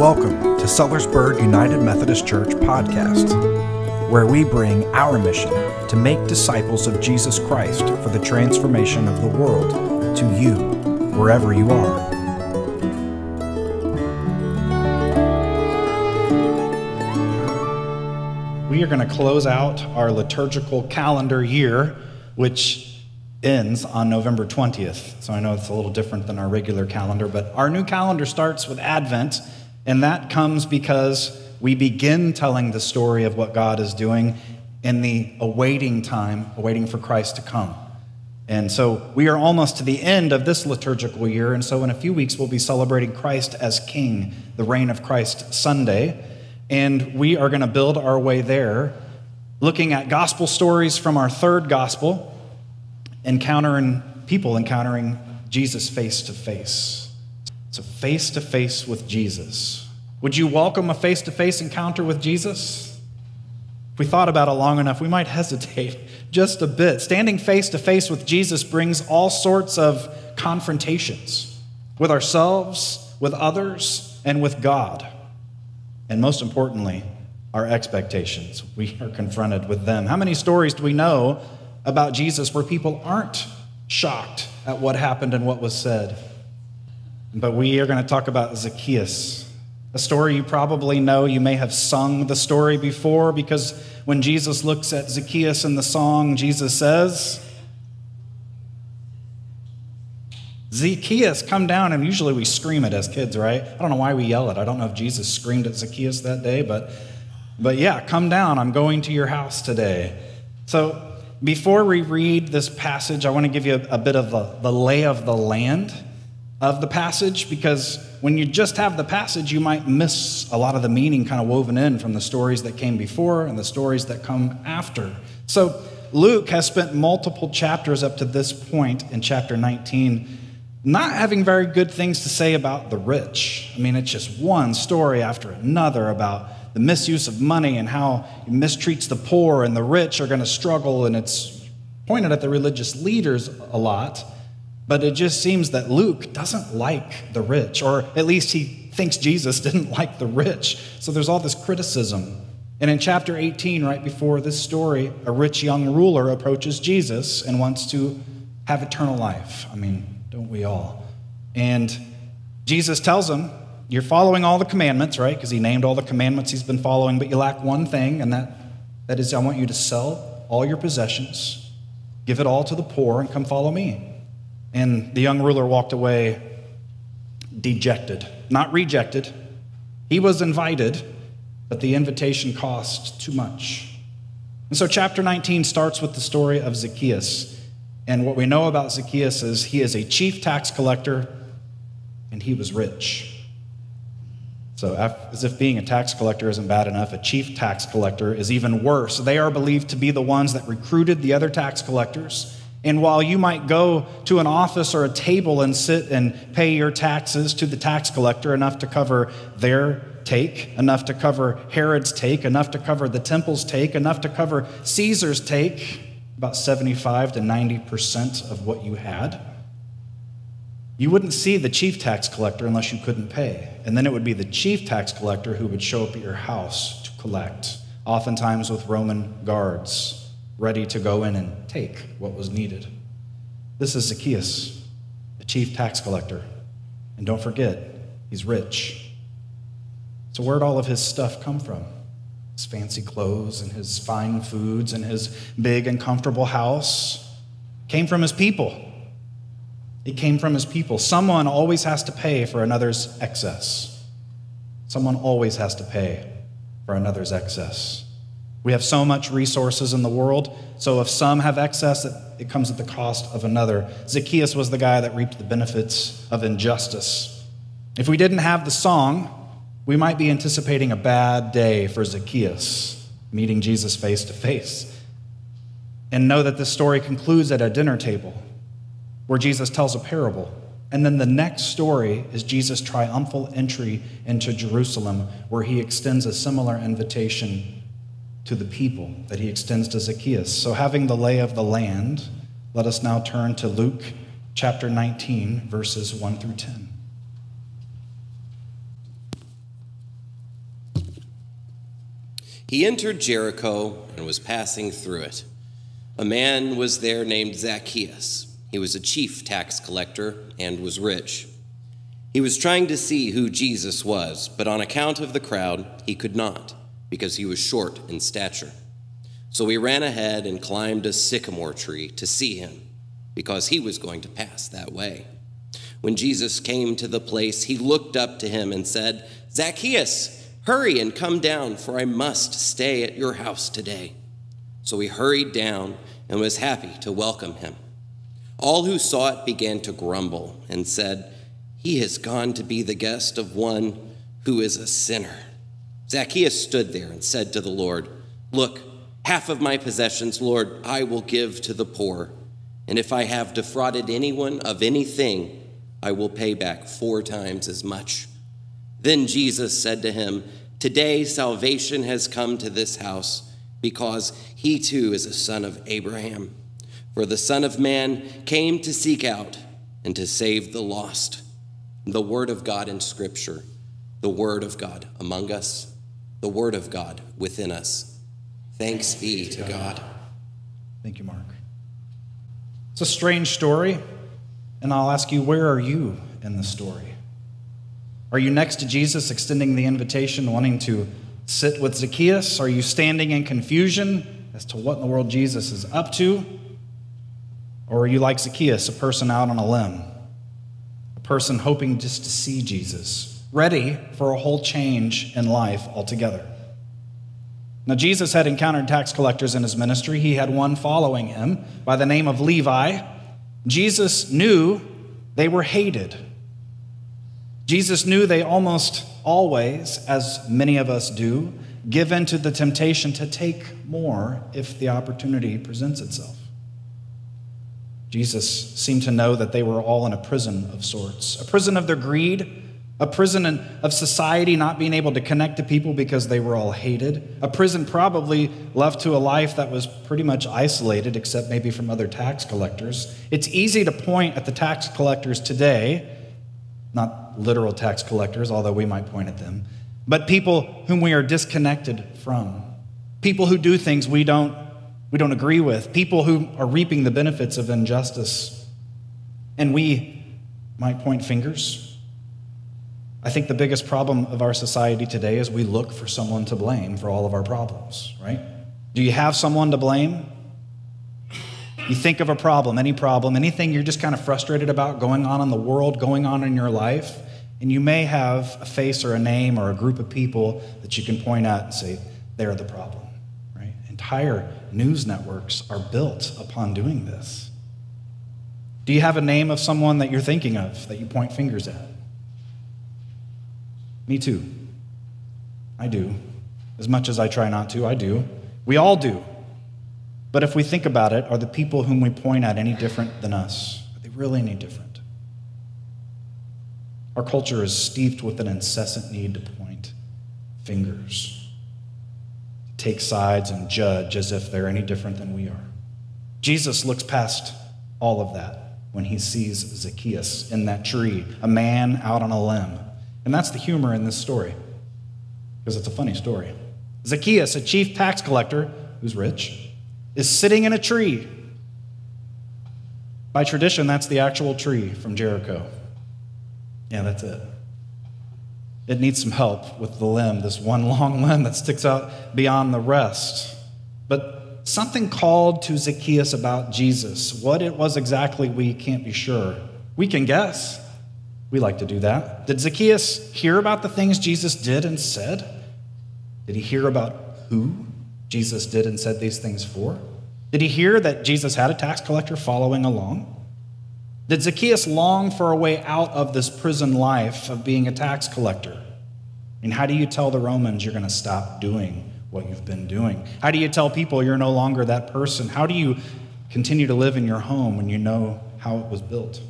Welcome to Sellersburg United Methodist Church podcast, where we bring our mission to make disciples of Jesus Christ for the transformation of the world to you, wherever you are. We are going to close out our liturgical calendar year, which ends on November 20th. So I know it's a little different than our regular calendar, but our new calendar starts with Advent, and that comes because we begin telling the story of what God is doing in the awaiting time, awaiting for Christ to come. And so we are almost to the end of this liturgical year, and so in a few weeks we'll be celebrating Christ as King, the reign of Christ Sunday. And we are going to build our way there, looking at gospel stories from our third gospel, encountering people encountering Jesus face to face. So, face to face with Jesus. Would you welcome a face to face encounter with Jesus? If we thought about it long enough, we might hesitate just a bit. Standing face to face with Jesus brings all sorts of confrontations with ourselves, with others, and with God. And most importantly, our expectations. We are confronted with them. How many stories do we know about Jesus where people aren't shocked at what happened and what was said. But we are going to talk about Zacchaeus, a story you probably know. You may have sung the story before because when Jesus looks at Zacchaeus in the song, Jesus says, Zacchaeus, come down. And usually we scream it as kids, right? I don't know why we yell it. I don't know if Jesus screamed at Zacchaeus that day, but, but yeah, come down. I'm going to your house today. So before we read this passage, I want to give you a, a bit of the, the lay of the land of the passage because when you just have the passage, you might miss a lot of the meaning kind of woven in from the stories that came before and the stories that come after. So, Luke has spent multiple chapters up to this point in chapter 19 not having very good things to say about the rich. I mean, it's just one story after another about the misuse of money and how he mistreats the poor and the rich are going to struggle. And it's pointed at the religious leaders a lot. But it just seems that Luke doesn't like the rich, or at least he thinks Jesus didn't like the rich. So there's all this criticism. And in chapter 18, right before this story, a rich young ruler approaches Jesus and wants to have eternal life. I mean, don't we all? And Jesus tells him, you're following all the commandments, right? Because he named all the commandments he's been following, but you lack one thing, and that, that is, I want you to sell all your possessions, give it all to the poor, and come follow me. And the young ruler walked away dejected, not rejected. He was invited, but the invitation cost too much. And so, chapter 19 starts with the story of Zacchaeus. And what we know about Zacchaeus is he is a chief tax collector and he was rich. So, as if being a tax collector isn't bad enough, a chief tax collector is even worse. They are believed to be the ones that recruited the other tax collectors. And while you might go to an office or a table and sit and pay your taxes to the tax collector, enough to cover their take, enough to cover Herod's take, enough to cover the temple's take, enough to cover Caesar's take, about 75 to 90% of what you had. You wouldn't see the chief tax collector unless you couldn't pay. And then it would be the chief tax collector who would show up at your house to collect, oftentimes with Roman guards ready to go in and take what was needed. This is Zacchaeus, the chief tax collector. And don't forget, he's rich. So, where'd all of his stuff come from? His fancy clothes and his fine foods and his big and comfortable house came from his people. It came from his people. Someone always has to pay for another's excess. Someone always has to pay for another's excess. We have so much resources in the world, so if some have excess, it, it comes at the cost of another. Zacchaeus was the guy that reaped the benefits of injustice. If we didn't have the song, we might be anticipating a bad day for Zacchaeus, meeting Jesus face to face. And know that this story concludes at a dinner table where Jesus tells a parable. And then the next story is Jesus' triumphal entry into Jerusalem, where he extends a similar invitation to the people that he extends to Zacchaeus. So, having the lay of the land, let us now turn to Luke chapter 19, verses 1 through 10. He entered Jericho and was passing through it. A man was there named Zacchaeus. He was a chief tax collector and was rich. He was trying to see who Jesus was, but on account of the crowd, he could not, because he was short in stature. So we ran ahead and climbed a sycamore tree to see him, because he was going to pass that way. When Jesus came to the place, he looked up to him and said, Zacchaeus, Hurry and come down, for I must stay at your house today. So he hurried down and was happy to welcome him. All who saw it began to grumble and said, He has gone to be the guest of one who is a sinner. Zacchaeus stood there and said to the Lord, Look, half of my possessions, Lord, I will give to the poor. And if I have defrauded anyone of anything, I will pay back four times as much. Then Jesus said to him, Today salvation has come to this house, because he too is a son of Abraham. For the Son of Man came to seek out and to save the lost. The Word of God in Scripture, the Word of God among us, the Word of God within us. Thanks be to God. Thank you, Mark. It's a strange story, and I'll ask you, where are you in the story? Are you next to Jesus, extending the invitation, wanting to sit with Zacchaeus? Are you standing in confusion as to what in the world Jesus is up to? Or are you like Zacchaeus, a person out on a limb, a person hoping just to see Jesus, ready for a whole change in life altogether? Now, Jesus had encountered tax collectors in his ministry. He had one following him by the name of Levi. Jesus knew they were hated. Jesus knew they almost always, as many of us do, give in to the temptation to take more if the opportunity presents itself. Jesus seemed to know that they were all in a prison of sorts a prison of their greed, a prison of society not being able to connect to people because they were all hated, a prison probably left to a life that was pretty much isolated, except maybe from other tax collectors. It's easy to point at the tax collectors today not literal tax collectors, although we might point at them, but people whom we are disconnected from, people who do things we don't, we don't agree with, people who are reaping the benefits of injustice. And we might point fingers. I think the biggest problem of our society today is we look for someone to blame for all of our problems, right? Do you have someone to blame? You think of a problem, any problem, anything you're just kind of frustrated about going on in the world, going on in your life, and you may have a face or a name or a group of people that you can point at and say, they're the problem, right? Entire news networks are built upon doing this. Do you have a name of someone that you're thinking of that you point fingers at? Me too. I do. As much as I try not to, I do. We all do. But if we think about it, are the people whom we point at any different than us? Are they really any different? Our culture is steeped with an incessant need to point fingers, to take sides and judge as if they're any different than we are. Jesus looks past all of that when he sees Zacchaeus in that tree, a man out on a limb. And that's the humor in this story, because it's a funny story. Zacchaeus, a chief tax collector who's rich, is sitting in a tree. By tradition, that's the actual tree from Jericho. Yeah, that's it. It needs some help with the limb, this one long limb that sticks out beyond the rest. But something called to Zacchaeus about Jesus. What it was exactly, we can't be sure. We can guess. We like to do that. Did Zacchaeus hear about the things Jesus did and said? Did he hear about who Jesus did and said these things for? Did he hear that Jesus had a tax collector following along? Did Zacchaeus long for a way out of this prison life of being a tax collector? And how do you tell the Romans you're going to stop doing what you've been doing? How do you tell people you're no longer that person? How do you continue to live in your home when you know how it was built?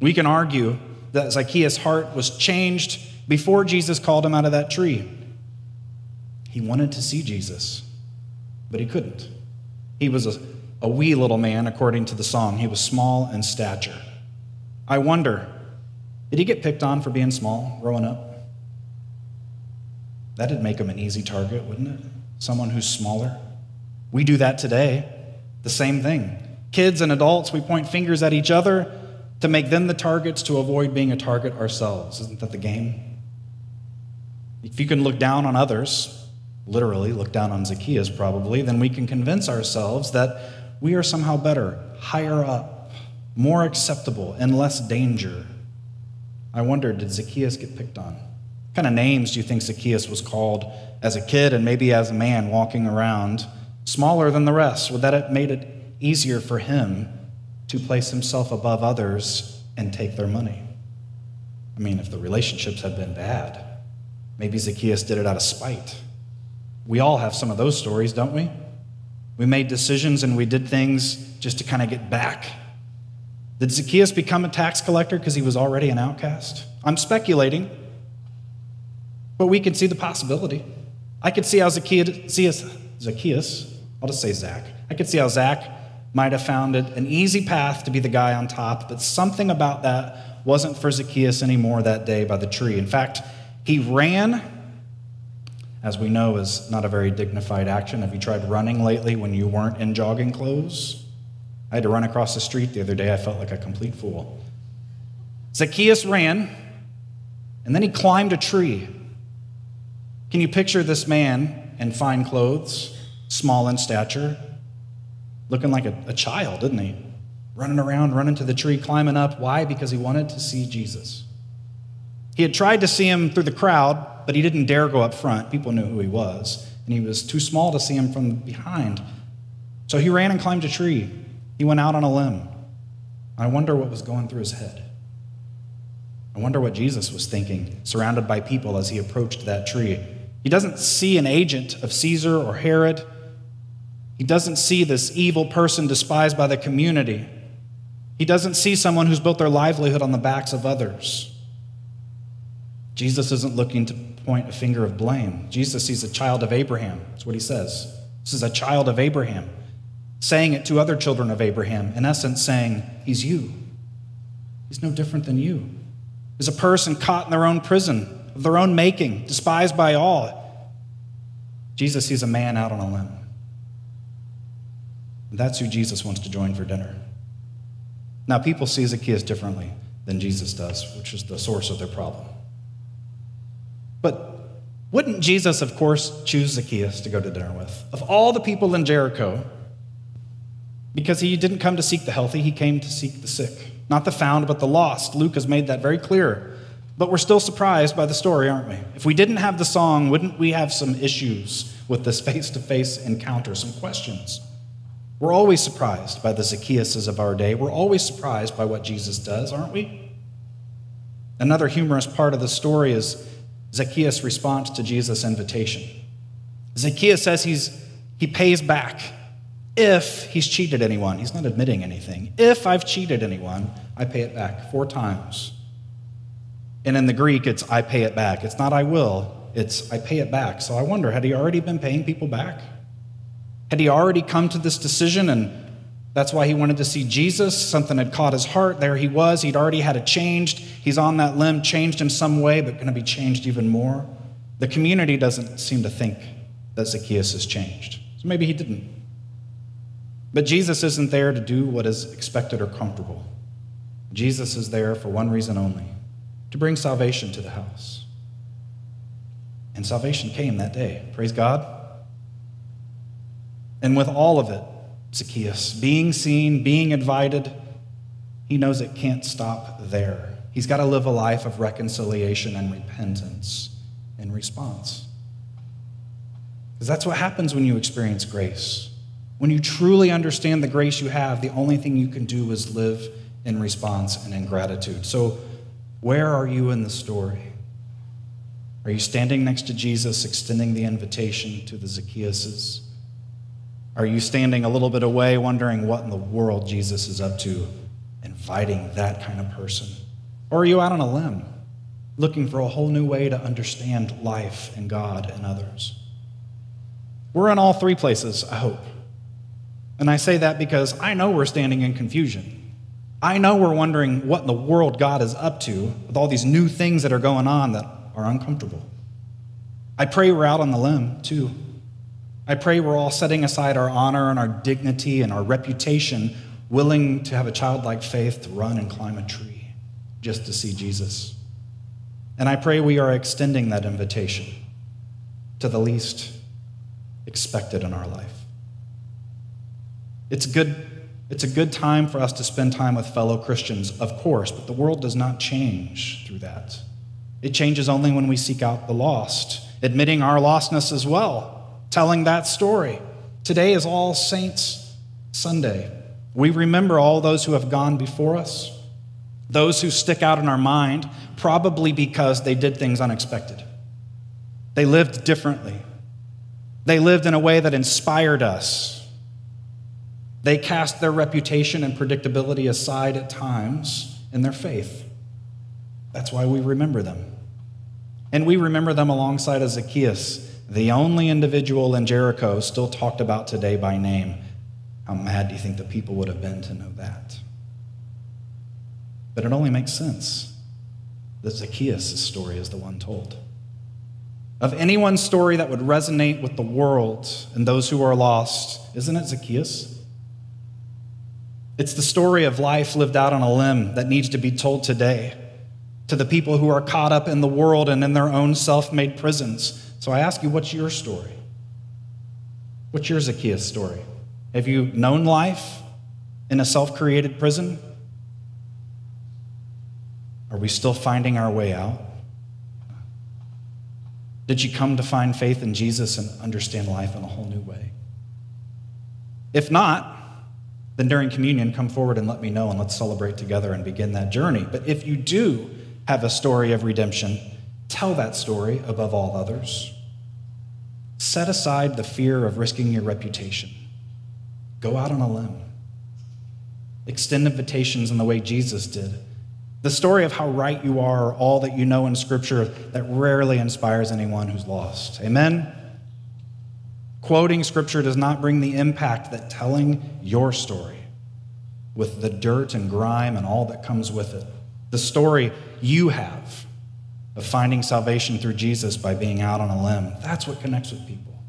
We can argue that Zacchaeus' heart was changed before Jesus called him out of that tree. He wanted to see Jesus but he couldn't. He was a, a wee little man, according to the song. He was small in stature. I wonder, did he get picked on for being small growing up? That'd make him an easy target, wouldn't it? someone who's smaller. We do that today, the same thing. Kids and adults, we point fingers at each other to make them the targets to avoid being a target ourselves. Isn't that the game? If you can look down on others, literally look down on Zacchaeus probably, then we can convince ourselves that we are somehow better, higher up, more acceptable, and less danger. I wonder, did Zacchaeus get picked on? What kind of names do you think Zacchaeus was called as a kid and maybe as a man walking around, smaller than the rest? Would that have made it easier for him to place himself above others and take their money? I mean, if the relationships had been bad, maybe Zacchaeus did it out of spite. We all have some of those stories, don't we? We made decisions and we did things just to kind of get back. Did Zacchaeus become a tax collector because he was already an outcast? I'm speculating, but we can see the possibility. I could see how Zacchaeus, Zacchaeus, I'll just say Zach, I could see how Zach might have found it an easy path to be the guy on top, but something about that wasn't for Zacchaeus anymore that day by the tree. In fact, he ran, as we know is not a very dignified action. Have you tried running lately when you weren't in jogging clothes? I had to run across the street the other day. I felt like a complete fool. Zacchaeus ran, and then he climbed a tree. Can you picture this man in fine clothes, small in stature, looking like a, a child, didn't he? Running around, running to the tree, climbing up. Why? Because he wanted to see Jesus. He had tried to see him through the crowd, but he didn't dare go up front. People knew who he was, and he was too small to see him from behind. So he ran and climbed a tree. He went out on a limb. I wonder what was going through his head. I wonder what Jesus was thinking, surrounded by people as he approached that tree. He doesn't see an agent of Caesar or Herod. He doesn't see this evil person despised by the community. He doesn't see someone who's built their livelihood on the backs of others. Jesus isn't looking to point a finger of blame. Jesus sees a child of Abraham. That's what he says. This is a child of Abraham, saying it to other children of Abraham, in essence, saying, He's you. He's no different than you. He's a person caught in their own prison, of their own making, despised by all. Jesus sees a man out on a limb. That's who Jesus wants to join for dinner. Now, people see Zacchaeus differently than Jesus does, which is the source of their problem. But wouldn't Jesus, of course, choose Zacchaeus to go to dinner with? Of all the people in Jericho, because he didn't come to seek the healthy, he came to seek the sick. Not the found, but the lost. Luke has made that very clear. But we're still surprised by the story, aren't we? If we didn't have the song, wouldn't we have some issues with this face to face encounter, some questions? We're always surprised by the Zacchaeuses of our day. We're always surprised by what Jesus does, aren't we? Another humorous part of the story is Zacchaeus' response to Jesus' invitation. Zacchaeus says he's, he pays back if he's cheated anyone. He's not admitting anything. If I've cheated anyone, I pay it back four times. And in the Greek, it's I pay it back. It's not I will, it's I pay it back. So I wonder, had he already been paying people back? Had he already come to this decision and that's why he wanted to see Jesus? Something had caught his heart. There he was. He'd already had it changed. He's on that limb, changed in some way, but going to be changed even more. The community doesn't seem to think that Zacchaeus has changed. So maybe he didn't. But Jesus isn't there to do what is expected or comfortable. Jesus is there for one reason only to bring salvation to the house. And salvation came that day. Praise God. And with all of it, Zacchaeus, being seen, being invited, he knows it can't stop there. He's got to live a life of reconciliation and repentance in response. Because that's what happens when you experience grace. When you truly understand the grace you have, the only thing you can do is live in response and in gratitude. So, where are you in the story? Are you standing next to Jesus, extending the invitation to the Zacchaeuses? Are you standing a little bit away, wondering what in the world Jesus is up to, inviting that kind of person? Or are you out on a limb, looking for a whole new way to understand life and God and others? We're in all three places, I hope. And I say that because I know we're standing in confusion. I know we're wondering what in the world God is up to with all these new things that are going on that are uncomfortable. I pray we're out on the limb, too. I pray we're all setting aside our honor and our dignity and our reputation, willing to have a childlike faith to run and climb a tree just to see Jesus. And I pray we are extending that invitation to the least expected in our life. It's a good it's a good time for us to spend time with fellow Christians, of course, but the world does not change through that. It changes only when we seek out the lost, admitting our lostness as well, telling that story. Today is All Saints Sunday. We remember all those who have gone before us, those who stick out in our mind, probably because they did things unexpected. They lived differently. They lived in a way that inspired us they cast their reputation and predictability aside at times in their faith. That's why we remember them. And we remember them alongside of Zacchaeus, the only individual in Jericho still talked about today by name. How mad do you think the people would have been to know that? But it only makes sense that Zacchaeus' story is the one told. Of anyone's story that would resonate with the world and those who are lost, isn't it Zacchaeus? It's the story of life lived out on a limb that needs to be told today to the people who are caught up in the world and in their own self made prisons. So I ask you, what's your story? What's your Zacchaeus story? Have you known life in a self created prison? Are we still finding our way out? Did you come to find faith in Jesus and understand life in a whole new way? If not, then during communion, come forward and let me know and let's celebrate together and begin that journey. But if you do have a story of redemption, tell that story above all others. Set aside the fear of risking your reputation. Go out on a limb. Extend invitations in the way Jesus did. The story of how right you are, all that you know in Scripture, that rarely inspires anyone who's lost. Amen? Quoting scripture does not bring the impact that telling your story, with the dirt and grime and all that comes with it, the story you have of finding salvation through Jesus by being out on a limb, that's what connects with people.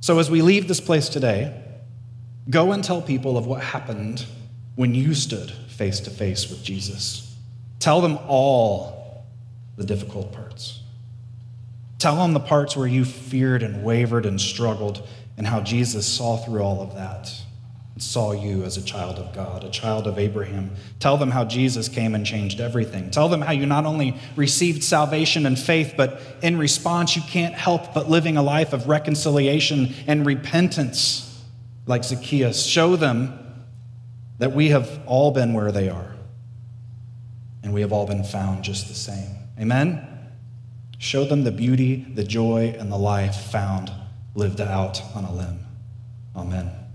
So as we leave this place today, go and tell people of what happened when you stood face to face with Jesus. Tell them all the difficult parts. Tell them the parts where you feared and wavered and struggled, and how Jesus saw through all of that saw you as a child of God, a child of Abraham. Tell them how Jesus came and changed everything. Tell them how you not only received salvation and faith, but in response, you can't help but living a life of reconciliation and repentance like Zacchaeus. Show them that we have all been where they are, and we have all been found just the same. Amen? Show them the beauty, the joy, and the life found lived out on a limb. Amen.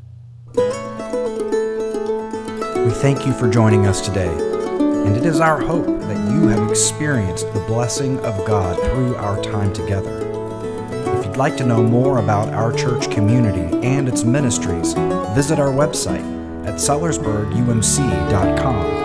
We thank you for joining us today, and it is our hope that you have experienced the blessing of God through our time together. If you'd like to know more about our church community and its ministries, visit our website at sellersburgumc.com